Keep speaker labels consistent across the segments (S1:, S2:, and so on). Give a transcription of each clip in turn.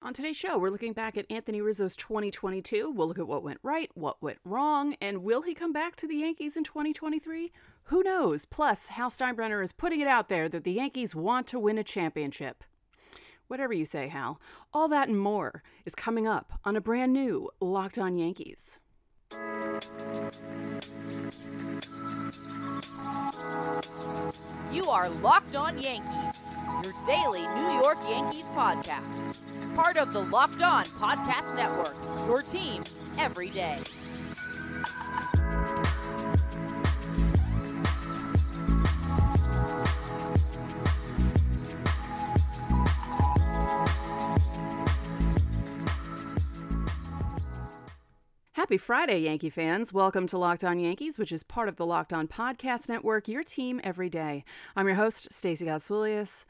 S1: On today's show, we're looking back at Anthony Rizzo's 2022. We'll look at what went right, what went wrong, and will he come back to the Yankees in 2023? Who knows? Plus, Hal Steinbrenner is putting it out there that the Yankees want to win a championship. Whatever you say, Hal. All that and more is coming up on a brand new Locked On Yankees.
S2: You are Locked On Yankees, your daily New York Yankees podcast. Part of the Locked On Podcast Network, your team every day.
S1: Happy Friday, Yankee fans. Welcome to Locked On Yankees, which is part of the Locked On Podcast Network, your team every day. I'm your host, Stacey Gotsoulias.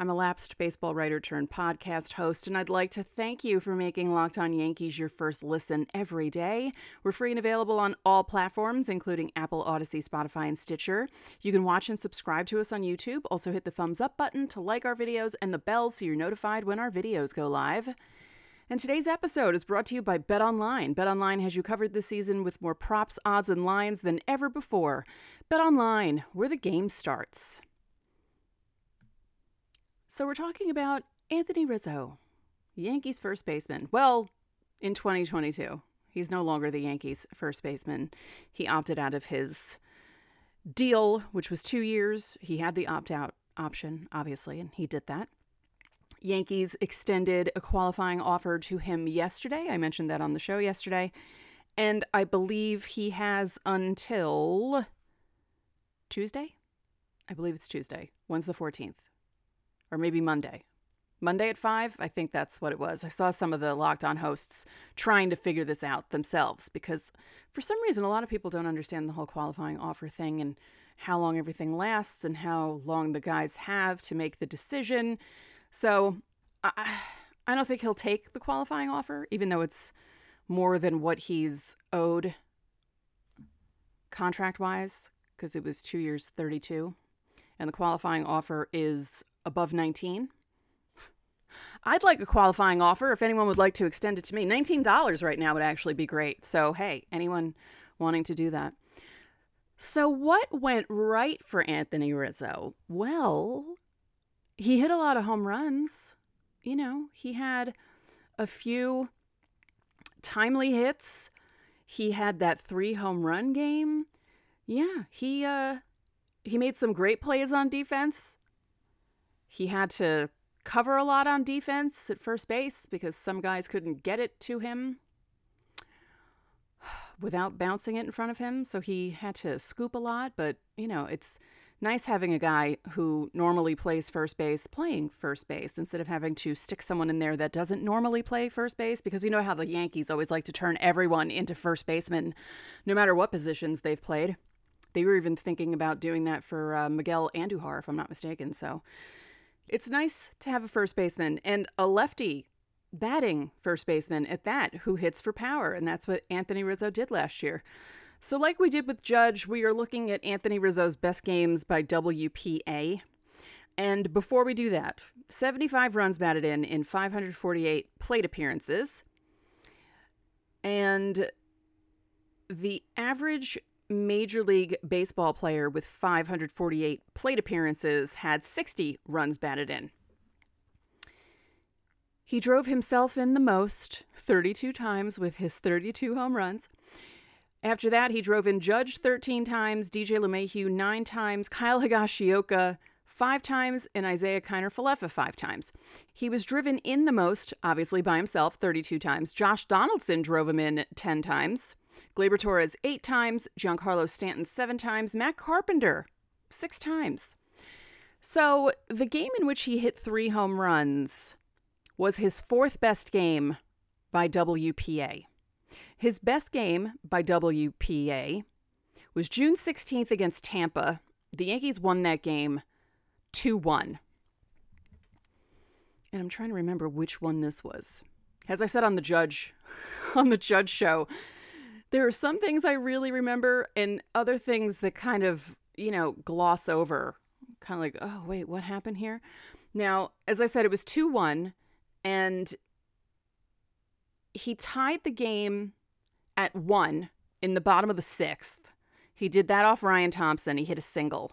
S1: I'm a lapsed baseball writer turned podcast host, and I'd like to thank you for making Locked On Yankees your first listen every day. We're free and available on all platforms, including Apple, Odyssey, Spotify, and Stitcher. You can watch and subscribe to us on YouTube. Also, hit the thumbs up button to like our videos and the bell so you're notified when our videos go live. And today's episode is brought to you by Bet Online. Bet Online has you covered this season with more props, odds, and lines than ever before. Bet Online, where the game starts. So we're talking about Anthony Rizzo, Yankees first baseman. Well, in 2022, he's no longer the Yankees first baseman. He opted out of his deal, which was two years. He had the opt out option, obviously, and he did that. Yankees extended a qualifying offer to him yesterday. I mentioned that on the show yesterday. And I believe he has until Tuesday. I believe it's Tuesday. When's the 14th? Or maybe Monday. Monday at 5? I think that's what it was. I saw some of the locked on hosts trying to figure this out themselves because for some reason, a lot of people don't understand the whole qualifying offer thing and how long everything lasts and how long the guys have to make the decision. So I, I don't think he'll take the qualifying offer, even though it's more than what he's owed contract wise, because it was two years, 32. And the qualifying offer is above 19. I'd like a qualifying offer if anyone would like to extend it to me. $19 right now would actually be great. So, hey, anyone wanting to do that. So, what went right for Anthony Rizzo? Well, he hit a lot of home runs. You know, he had a few timely hits. He had that three home run game. Yeah, he uh he made some great plays on defense. He had to cover a lot on defense at first base because some guys couldn't get it to him without bouncing it in front of him, so he had to scoop a lot, but you know, it's nice having a guy who normally plays first base playing first base instead of having to stick someone in there that doesn't normally play first base because you know how the Yankees always like to turn everyone into first baseman no matter what positions they've played. They were even thinking about doing that for uh, Miguel Andujar, if I'm not mistaken. So it's nice to have a first baseman and a lefty batting first baseman at that who hits for power. And that's what Anthony Rizzo did last year. So, like we did with Judge, we are looking at Anthony Rizzo's best games by WPA. And before we do that, 75 runs batted in in 548 plate appearances. And the average Major League Baseball player with 548 plate appearances had 60 runs batted in. He drove himself in the most, 32 times with his 32 home runs. After that, he drove in Judge 13 times, DJ LeMahieu 9 times, Kyle Higashioka 5 times, and Isiah Kiner Falefa 5 times. He was driven in the most, obviously by himself, 32 times. Josh Donaldson drove him in 10 times. Gleyber Torres 8 times, Giancarlo Stanton 7 times, Matt Carpenter 6 times. So the game in which he hit three home runs was his fourth best game by WPA. His best game by WPA was June 16th against Tampa. The Yankees won that game 2 1. And I'm trying to remember which one this was. As I said on the judge on the judge show, there are some things I really remember and other things that kind of, you know, gloss over. Kind of like, oh, wait, what happened here? Now, as I said, it was 2 1, and he tied the game at one in the bottom of the sixth. He did that off Ryan Thompson. He hit a single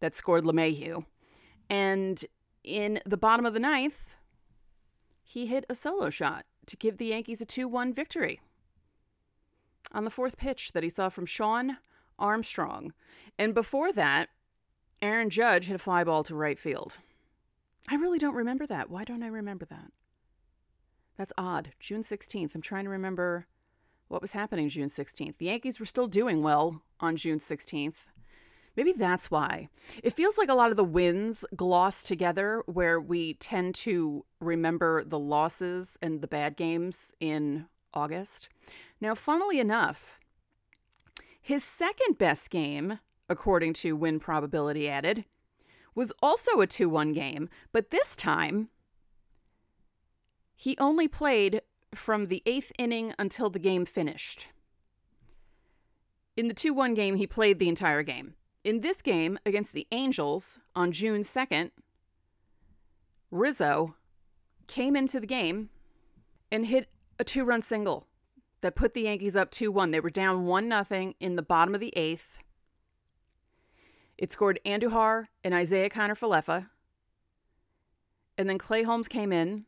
S1: that scored LeMahieu. And in the bottom of the ninth, he hit a solo shot to give the Yankees a 2 1 victory on the fourth pitch that he saw from Shawn Armstrong. And before that, Aaron Judge hit a fly ball to right field. I really don't remember that. Why don't I remember that? That's odd. June 16th. I'm trying to remember what was happening June 16th. The Yankees were still doing well on June 16th. Maybe that's why. It feels like a lot of the wins gloss together, where we tend to remember the losses and the bad games in August. Now, funnily enough, his second best game, according to win probability added, was also a 2 1 game, but this time he only played from the eighth inning until the game finished. In the 2 1 game, he played the entire game. In this game against the Angels on June 2nd, Rizzo came into the game and hit a two run single that put the Yankees up 2 1. They were down 1 0 in the bottom of the eighth. It scored Andujar and Isiah Kiner Falefa. And then Clay Holmes came in,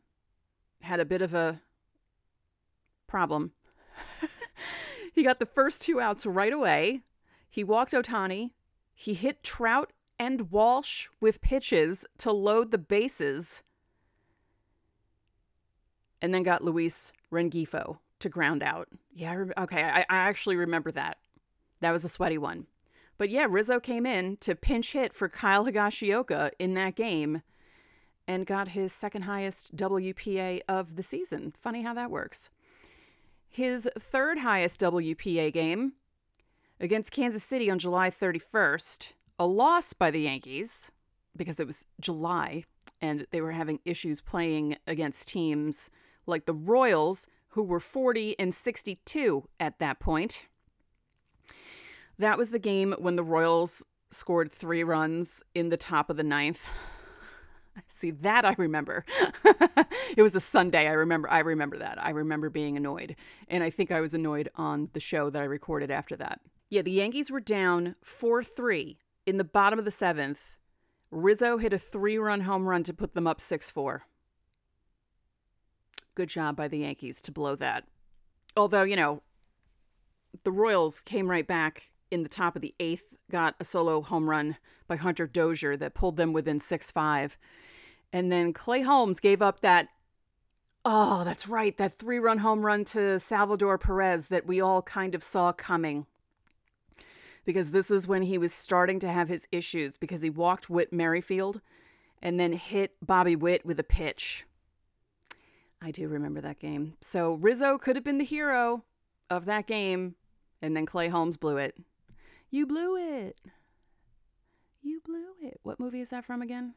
S1: had a bit of a problem. he got the first two outs right away. He walked Ohtani. He hit Trout and Walsh with pitches to load the bases. And then got Luis Rengifo to ground out. Yeah, okay, I, I actually remember that. That was a sweaty one. But yeah, Rizzo came in to pinch hit for Kyle Higashioka in that game and got his second highest WPA of the season. Funny how that works. His third highest WPA game against Kansas City on July 31st, a loss by the Yankees because it was July and they were having issues playing against teams like the Royals, who were 40 and 62 at that point. That was the game when the Royals scored three runs in the top of the ninth. See that I remember. it was a Sunday. I remember. I remember that. I remember being annoyed, and I think I was annoyed on the show that I recorded after that. Yeah, the Yankees were down four three in the bottom of the seventh. Rizzo hit a three-run home run to put them up six four. Good job by the Yankees to blow that. Although you know, the Royals came right back in the top of the eighth, got a solo home run by Hunter Dozier that pulled them within 6 5. And then Clay Holmes gave up that, oh, that's right, that three run home run to Salvador Perez that we all kind of saw coming. Because this is when he was starting to have his issues because he walked Whit Merrifield and then hit Bobby Witt with a pitch. I do remember that game. So Rizzo could have been the hero of that game, and then Clay Holmes blew it. You blew it. You blew it. What movie is that from again?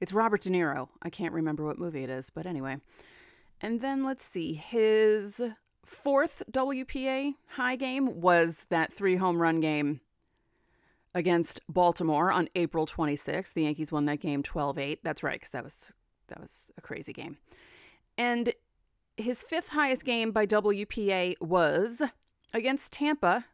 S1: It's Robert De Niro. I can't remember what movie it is, but anyway. And then let's see. His fourth WPA high game was that three home run game against Baltimore on April 26th. The Yankees won that game 12-8. That's right cuz that was that was a crazy game. And his fifth highest game by WPA was against Tampa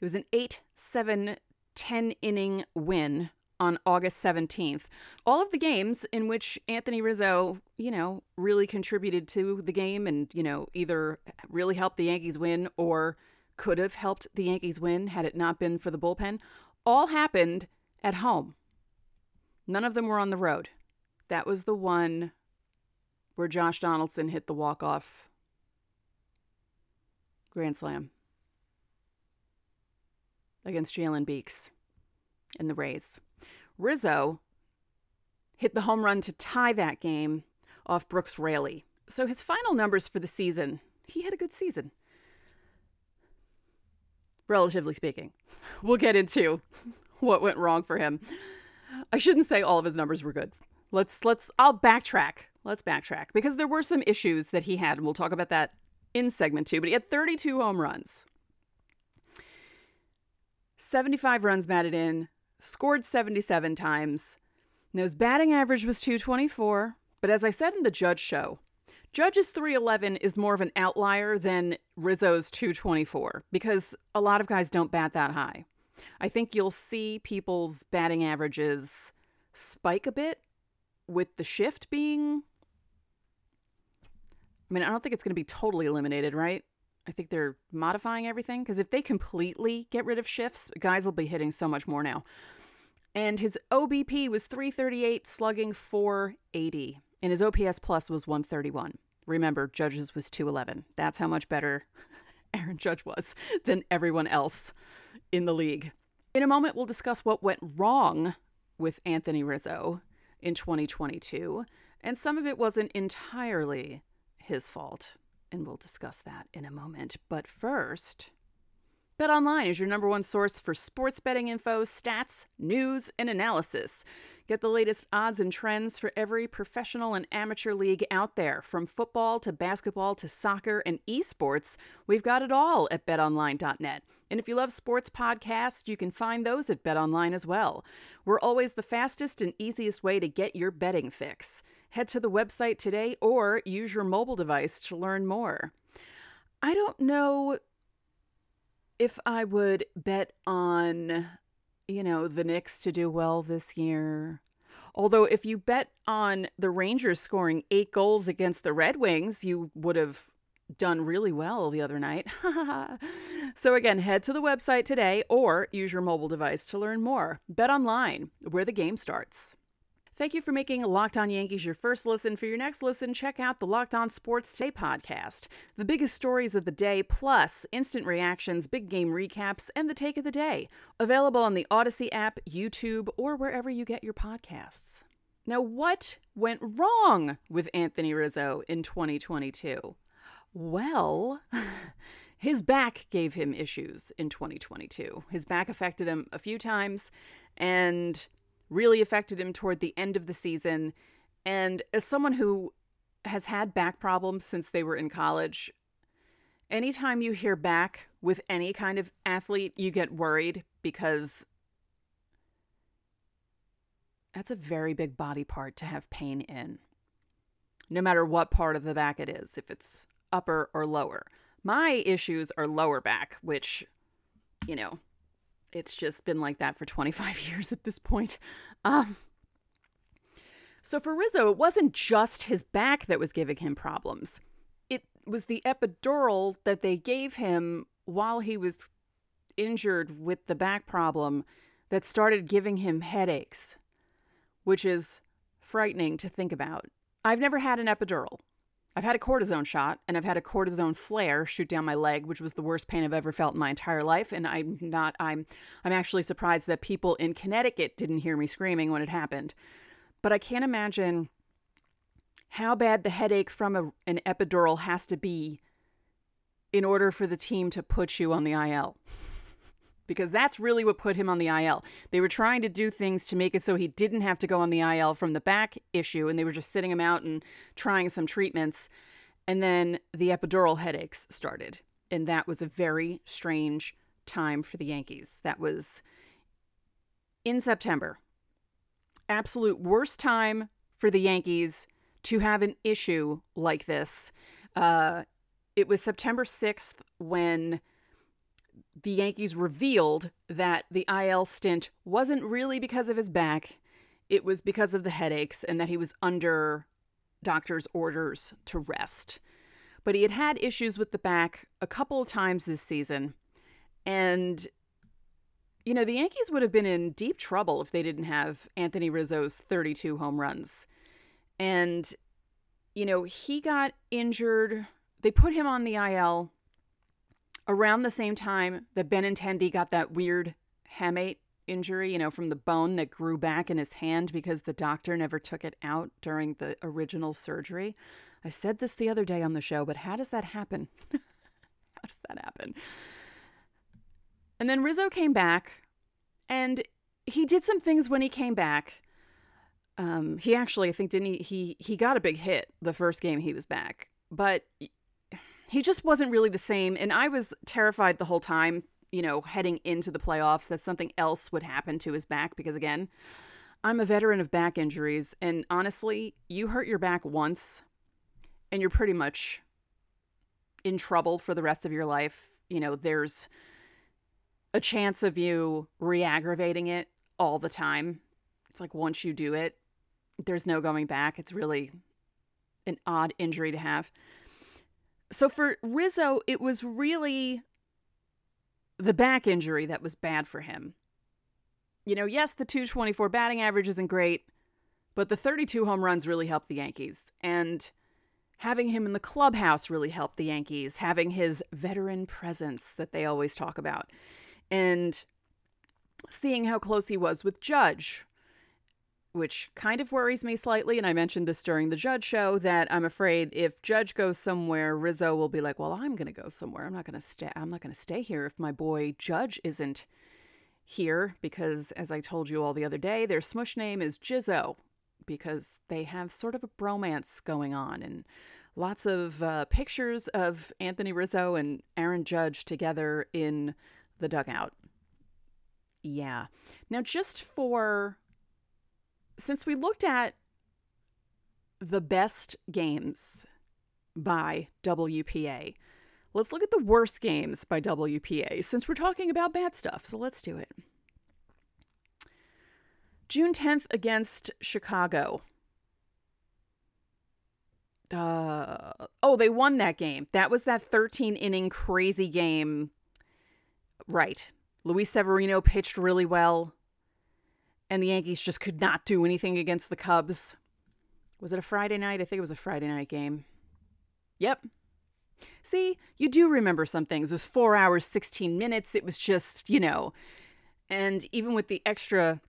S1: it was an 8 7 10 inning win on August 17th. All of the games in which Anthony Rizzo, you know, really contributed to the game and, you know, either really helped the Yankees win or could have helped the Yankees win had it not been for the bullpen, all happened at home. None of them were on the road. That was the one where Josh Donaldson hit the walk-off grand slam against Jalen Beeks in the Rays. Rizzo hit the home run to tie that game off Brooks Raley. So his final numbers for the season, he had a good season. Relatively speaking. We'll get into what went wrong for him. I shouldn't say all of his numbers were good. Let's let's I'll backtrack. Let's backtrack because there were some issues that he had and we'll talk about that in segment 2, but he had 32 home runs. 75 runs batted in, scored 77 times. Now his batting average was 224, but as I said in the Judge show, Judge's 311 is more of an outlier than Rizzo's 224 because a lot of guys don't bat that high. I think you'll see people's batting averages spike a bit with the shift being. I mean, I don't think it's going to be totally eliminated, right? I think they're modifying everything because if they completely get rid of shifts, guys will be hitting so much more now. And his OBP was 338, slugging 480, and his OPS plus was 131. Remember, Judge's was 211. That's how much better Aaron Judge was than everyone else in the league. In a moment, we'll discuss what went wrong with Anthony Rizzo in 2022, and some of it wasn't entirely his fault and we'll discuss that in a moment. But first, BetOnline is your number one source for sports betting info, stats, news, and analysis. Get the latest odds and trends for every professional and amateur league out there, from football to basketball to soccer and esports. We've got it all at betonline.net. And if you love sports podcasts, you can find those at BetOnline as well. We're always the fastest and easiest way to get your betting fix. Head to the website today or use your mobile device to learn more. I don't know if I would bet on, you know, the Knicks to do well this year. Although, if you bet on the Rangers scoring eight goals against the Red Wings, you would have done really well the other night. so, again, head to the website today or use your mobile device to learn more. Bet online, where the game starts. Thank you for making Locked On Yankees your first listen. For your next listen, check out the Locked On Sports Today podcast. The biggest stories of the day, plus instant reactions, big game recaps, and the take of the day. Available on the Odyssey app, YouTube, or wherever you get your podcasts. Now, what went wrong with Anthony Rizzo in 2022? Well, his back gave him issues in 2022. His back affected him a few times, and really affected him toward the end of the season. And as someone who has had back problems since they were in college, anytime you hear back with any kind of athlete, you get worried because that's a very big body part to have pain in, no matter what part of the back it is, if it's upper or lower. My issues are lower back, which, you know, it's just been like that for 25 years at this point. Um, so for Rizzo, it wasn't just his back that was giving him problems. It was the epidural that they gave him while he was injured with the back problem that started giving him headaches, which is frightening to think about. I've never had an epidural. I've had a cortisone shot and I've had a cortisone flare shoot down my leg, which was the worst pain I've ever felt in my entire life. And I'm not, I'm, I'm actually surprised that people in Connecticut didn't hear me screaming when it happened. But I can't imagine how bad the headache from a, an epidural has to be in order for the team to put you on the IL because that's really what put him on the IL. They were trying to do things to make it so he didn't have to go on the IL from the back issue, and they were just sitting him out and trying some treatments. And then the epidural headaches started. And that was a very strange time for the Yankees. That was in September. Absolute worst time for the Yankees to have an issue like this. Uh, it was September 6th when the Yankees revealed that the IL stint wasn't really because of his back, it was because of the headaches and that he was under doctor's orders to rest. But he had had issues with the back a couple of times this season. And, you know, the Yankees would have been in deep trouble if they didn't have Anthony Rizzo's 32 home runs. And, you know, he got injured. They put him on the IL around the same time that Ben Benintendi got that weird hamate injury, you know, from the bone that grew back in his hand because the doctor never took it out during the original surgery. I said this the other day on the show, but how does that happen? how does that happen? And then Rizzo came back and he did some things when he came back. Um, he actually, I think, didn't he? He he got a big hit the first game he was back, but he just wasn't really the same. And I was terrified the whole time, you know, heading into the playoffs that something else would happen to his back because, again, I'm a veteran of back injuries. And honestly, you hurt your back once and you're pretty much in trouble for the rest of your life. You know, there's a chance of you re aggravating it all the time. It's like once you do it, there's no going back. It's really an odd injury to have. So for Rizzo, it was really the back injury that was bad for him. You know, yes, the 224 batting average isn't great, but the 32 home runs really helped the Yankees. And having him in the clubhouse really helped the Yankees, having his veteran presence that they always talk about. And seeing how close he was with Judge, which kind of worries me slightly. And I mentioned this during the Judge show that I'm afraid if Judge goes somewhere, Rizzo will be like, "Well, I'm going to go somewhere. I'm not going to stay. I'm not going to stay here if my boy Judge isn't here." Because as I told you all the other day, their smush name is Jizzo because they have sort of a bromance going on and lots of uh, pictures of Anthony Rizzo and Aaron Judge together in the dugout. Yeah. Now, just for since we looked at the best games by WPA, let's look at the worst games by WPA since we're talking about bad stuff. So let's do it. June 10th against Chicago. Uh, oh, they won that game. That was that 13 inning crazy game. Right. Luis Severino pitched really well and the Yankees just could not do anything against the Cubs. Was it a Friday night? I think it was a Friday night game. Yep. See, you do remember some things. It was four hours, 16 minutes. It was just, you know, and even with the extra,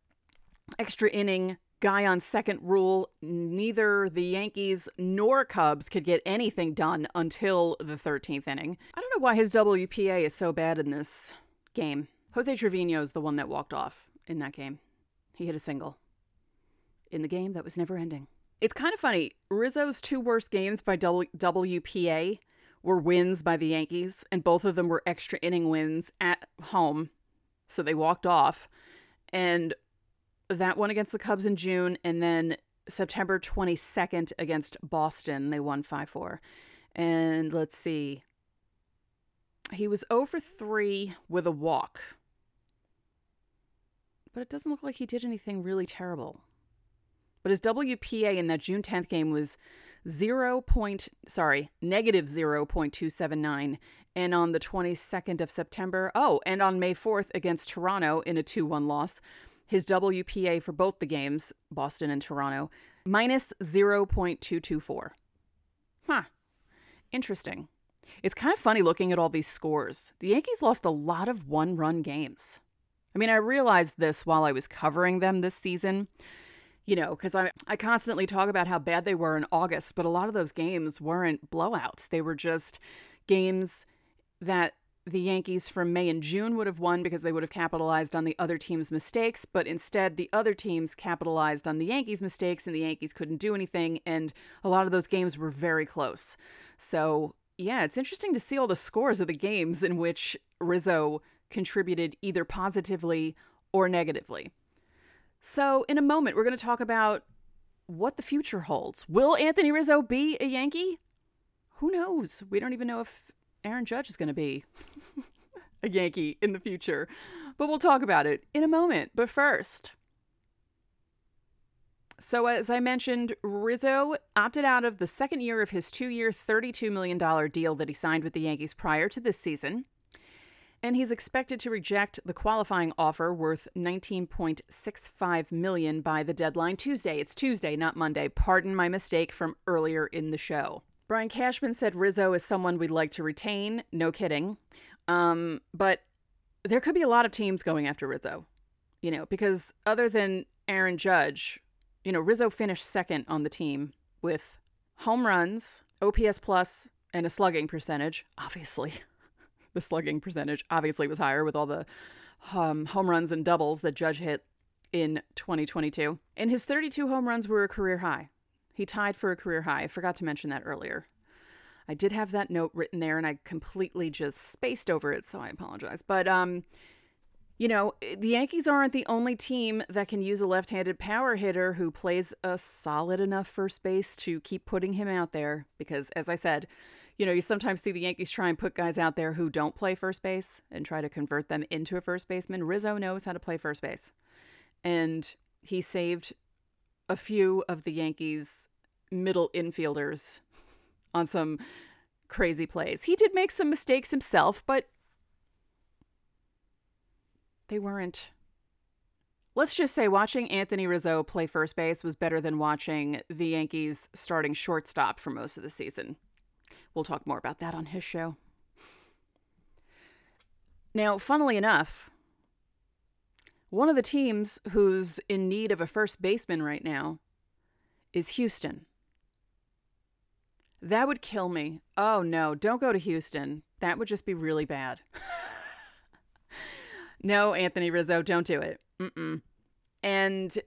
S1: extra inning guy on second rule, neither the Yankees nor Cubs could get anything done until the 13th inning. I don't know why his WPA is so bad in this game. Jose Trevino is the one that walked off in that game. He hit a single in the game that was never ending. It's kind of funny. Rizzo's two worst games by w- WPA were wins by the Yankees, and both of them were extra inning wins at home. So they walked off. And that one against the Cubs in June, and then September 22nd against Boston, they won 5 4. And let's see. He was oh over 3 with a walk but it doesn't look like he did anything really terrible. But his WPA in that June 10th game was 0. Point, sorry, negative 0.279. And on the 22nd of September, oh, and on May 4th against Toronto in a 2 1 loss, his WPA for both the games, Boston and Toronto, minus 0.224. Huh. Interesting. It's kind of funny looking at all these scores. The Yankees lost a lot of one run games. I mean, I realized this while I was covering them this season, you know, because I, I constantly talk about how bad they were in August, but a lot of those games weren't blowouts. They were just games that the Yankees from May and June would have won because they would have capitalized on the other team's mistakes, but instead the other teams capitalized on the Yankees' mistakes and the Yankees couldn't do anything. And a lot of those games were very close. So, yeah, it's interesting to see all the scores of the games in which Rizzo contributed either positively or negatively. So, in a moment, we're going to talk about what the future holds. Will Anthony Rizzo be a Yankee? Who knows? We don't even know if Aaron Judge is going to be a Yankee in the future. But we'll talk about it in a moment. But first, so, as I mentioned, Rizzo opted out of the second year of his two year, $32 million deal that he signed with the Yankees prior to this season and he's expected to reject the qualifying offer worth 19.65 million by the deadline Tuesday. It's Tuesday, not Monday. Pardon my mistake from earlier in the show. Brian Cashman said Rizzo is someone we'd like to retain. No kidding. Um, but there could be a lot of teams going after Rizzo, you know, because other than Aaron Judge, you know, Rizzo finished second on the team with home runs, OPS plus, and a slugging percentage, obviously the slugging percentage obviously was higher with all the um, home runs and doubles that Judge hit in 2022. And his 32 home runs were a career high. He tied for a career high. I forgot to mention that earlier. I did have that note written there and I completely just spaced over it, so I apologize. But um you know, the Yankees aren't the only team that can use a left handed power hitter who plays a solid enough first base to keep putting him out there. Because, as I said, you know, you sometimes see the Yankees try and put guys out there who don't play first base and try to convert them into a first baseman. Rizzo knows how to play first base. And he saved a few of the Yankees' middle infielders on some crazy plays. He did make some mistakes himself, but they weren't. Let's just say watching Anthony Rizzo play first base was better than watching the Yankees starting shortstop for most of the season. We'll talk more about that on his show. Now, funnily enough, one of the teams who's in need of a first baseman right now is Houston. That would kill me. Oh no, don't go to Houston. That would just be really bad. no, Anthony Rizzo, don't do it. Mm-mm. And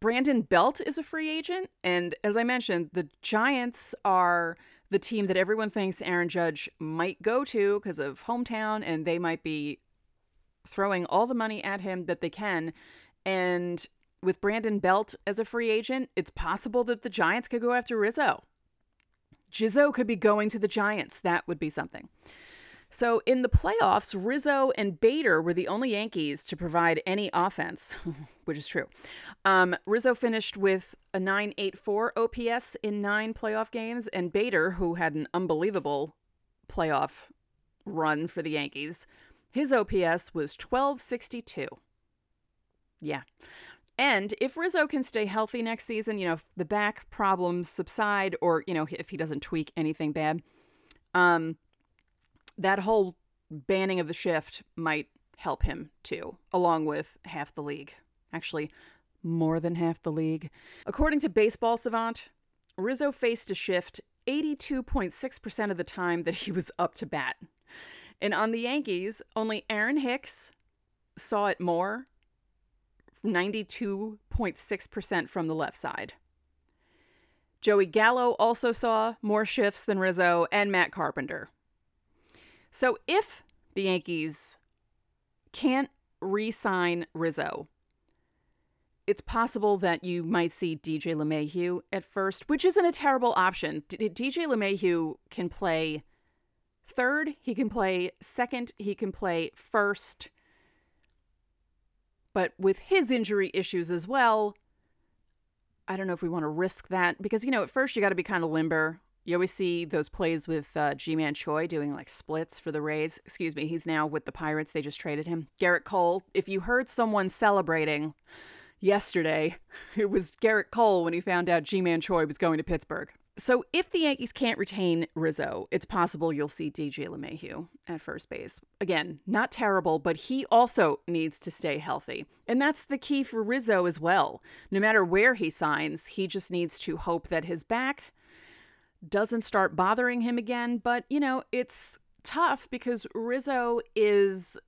S1: Brandon Belt is a free agent. And as I mentioned, the Giants are the team that everyone thinks Aaron Judge might go to because of hometown, and they might be throwing all the money at him that they can. And with Brandon Belt as a free agent, it's possible that the Giants could go after Rizzo. Jizzo could be going to the Giants. That would be something. So in the playoffs, Rizzo and Bader were the only Yankees to provide any offense, which is true. Um, Rizzo finished with a 9.84 OPS in nine playoff games, and Bader, who had an unbelievable playoff run for the Yankees, his OPS was 1262. Yeah. And if Rizzo can stay healthy next season, you know, if the back problems subside or, you know, if he doesn't tweak anything bad, um, that whole banning of the shift might help him too, along with half the league. Actually, more than half the league. According to Baseball Savant, Rizzo faced a shift 82.6% of the time that he was up to bat. And on the Yankees, only Aaron Hicks saw it more 92.6% from the left side. Joey Gallo also saw more shifts than Rizzo and Matt Carpenter. So if the Yankees can't re sign Rizzo, it's possible that you might see DJ LeMahieu at first, which isn't a terrible option. D- DJ LeMahieu can play third, he can play second, he can play first. But with his injury issues as well, I don't know if we want to risk that because, you know, at first you got to be kind of limber. You always see those plays with uh, Ji-Man Choi doing like splits for the Rays. Excuse me, he's now with the Pirates. They just traded him. Gerrit Cole, if you heard someone celebrating yesterday, it was Gerrit Cole when he found out Ji-Man Choi was going to Pittsburgh. So if the Yankees can't retain Rizzo, it's possible you'll see DJ LeMahieu at first base. Again, not terrible, but he also needs to stay healthy. And that's the key for Rizzo as well. No matter where he signs, he just needs to hope that his back doesn't start bothering him again. But, you know, it's tough because Rizzo is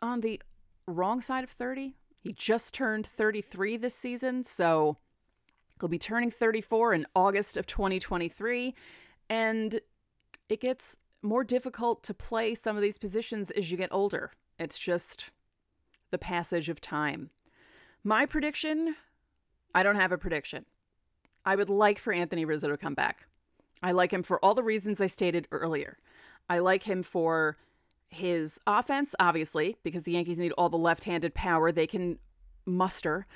S1: on the wrong side of 30. He just turned 33 this season, so He'll be turning 34 in August of 2023, and it gets more difficult to play some of these positions as you get older. It's just the passage of time. My prediction I don't have a prediction. I would like for Anthony Rizzo to come back. I like him for all the reasons I stated earlier. I like him for his offense, obviously, because the Yankees need all the left handed power they can muster.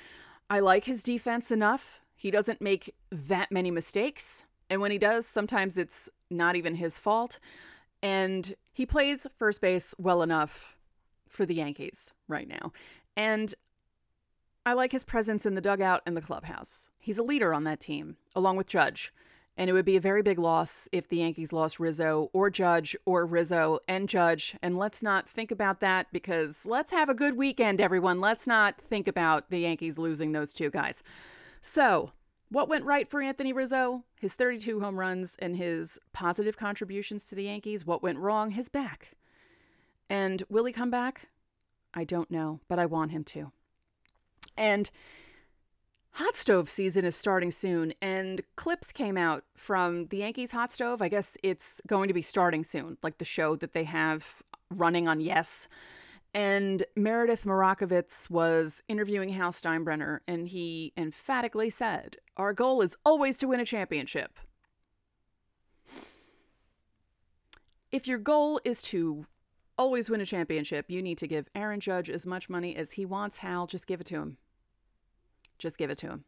S1: I like his defense enough he doesn't make that many mistakes. And when he does, sometimes it's not even his fault. And he plays first base well enough for the Yankees right now. And I like his presence in the dugout and the clubhouse. He's a leader on that team, along with Judge. And it would be a very big loss if the Yankees lost Rizzo or Judge or Rizzo and Judge. And let's not think about that because let's have a good weekend, everyone. Let's not think about the Yankees losing those two guys. So, what went right for Anthony Rizzo? His 32 home runs and his positive contributions to the Yankees. What went wrong? His back. And will he come back? I don't know, but I want him to. And hot stove season is starting soon, and clips came out from the Yankees hot stove. I guess it's going to be starting soon, like the show that they have running on Yes. And Meredith Marakovits was interviewing Hal Steinbrenner, and he emphatically said, Our goal is always to win a championship. If your goal is to always win a championship, you need to give Aaron Judge as much money as he wants, Hal. Just give it to him. Just give it to him.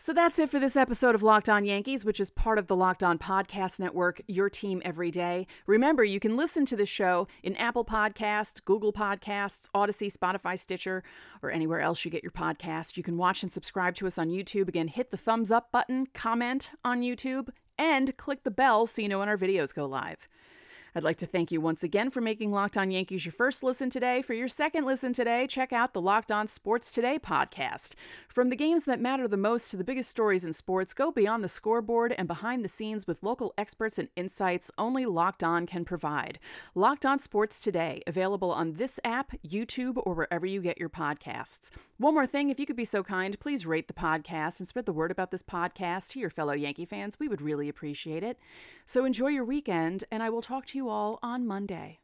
S1: So that's it for this episode of Locked On Yankees, which is part of the Locked On Podcast Network, your team every day. Remember, you can listen to the show in Apple Podcasts, Google Podcasts, Odyssey, Spotify, Stitcher, or anywhere else you get your podcast. You can watch and subscribe to us on YouTube. Again, hit the thumbs up button, comment on YouTube, and click the bell so you know when our videos go live. I'd like to thank you once again for making Locked On Yankees your first listen today. For your second listen today, check out the Locked On Sports Today podcast. From the games that matter the most to the biggest stories in sports, go beyond the scoreboard and behind the scenes with local experts and insights only Locked On can provide. Locked On Sports Today, available on this app, YouTube, or wherever you get your podcasts. One more thing, if you could be so kind, please rate the podcast and spread the word about this podcast to your fellow Yankee fans. We would really appreciate it. So enjoy your weekend, and I will talk to you you all on Monday.